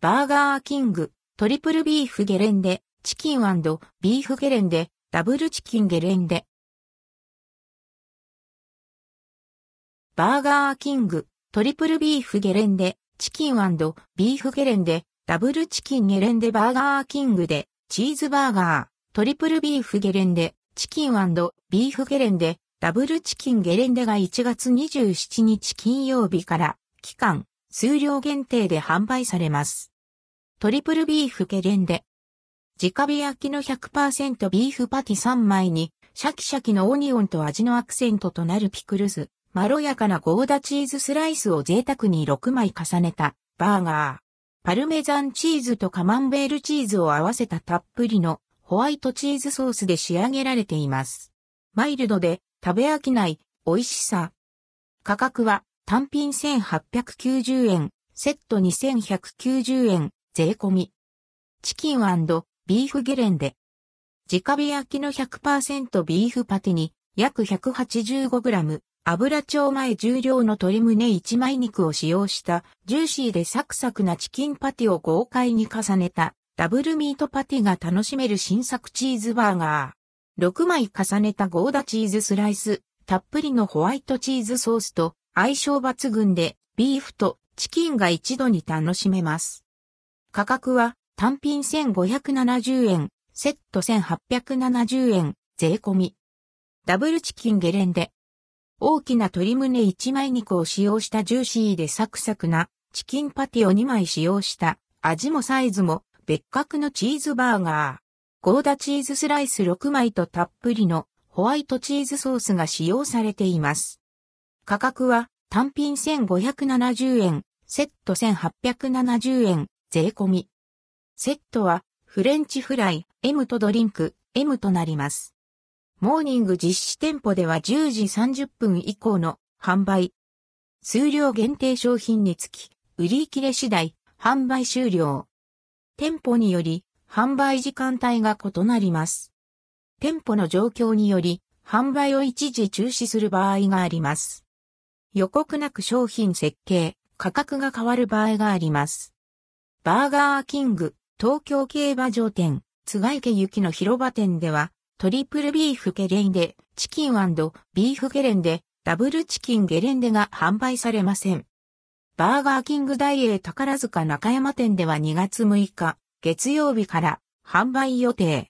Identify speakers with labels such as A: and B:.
A: バーガーキング、トリプルビーフゲレンデ、チキンビーフゲレンデ、ダブルチキンゲレンデ。バーガーキング、トリプルビーフゲレンデ、チキンビーフゲレンデ、ダブルチキンゲレンデバーガーキングで、チーズバーガー、トリプルビーフゲレンデ、チキンビーフゲレンデ、ダブルチキンゲレンデが1月27日金曜日から期間、数量限定で販売されます。トリプルビーフゲレンデ。直火焼きの100%ビーフパティ3枚に、シャキシャキのオニオンと味のアクセントとなるピクルス、まろやかなゴーダチーズスライスを贅沢に6枚重ねたバーガー。パルメザンチーズとカマンベールチーズを合わせたたっぷりのホワイトチーズソースで仕上げられています。マイルドで食べ飽きない美味しさ。価格は単品1890円、セット2190円、税込み。チキンビーフゲレンデ。直火焼きの100%ビーフパティに約 185g、油調前重量の鶏胸1枚肉を使用したジューシーでサクサクなチキンパティを豪快に重ねたダブルミートパティが楽しめる新作チーズバーガー。6枚重ねたゴーダチーズスライス、たっぷりのホワイトチーズソースと相性抜群でビーフとチキンが一度に楽しめます。価格は単品1570円、セット1870円、税込み。ダブルチキンゲレンデ。大きな鶏胸1枚肉を使用したジューシーでサクサクなチキンパティを2枚使用した味もサイズも別格のチーズバーガー。ゴーダチーズスライス6枚とたっぷりのホワイトチーズソースが使用されています。価格は単品1570円、セット1870円、税込み。セットはフレンチフライ、M とドリンク、M となります。モーニング実施店舗では10時30分以降の販売。数量限定商品につき、売り切れ次第、販売終了。店舗により、販売時間帯が異なります。店舗の状況により、販売を一時中止する場合があります。予告なく商品設計、価格が変わる場合があります。バーガーキング、東京競馬場店、津賀池行きの広場店では、トリプルビーフゲレンデ、チキンビーフゲレンデ、ダブルチキンゲレンデが販売されません。バーガーキング大英宝塚中山店では2月6日、月曜日から販売予定。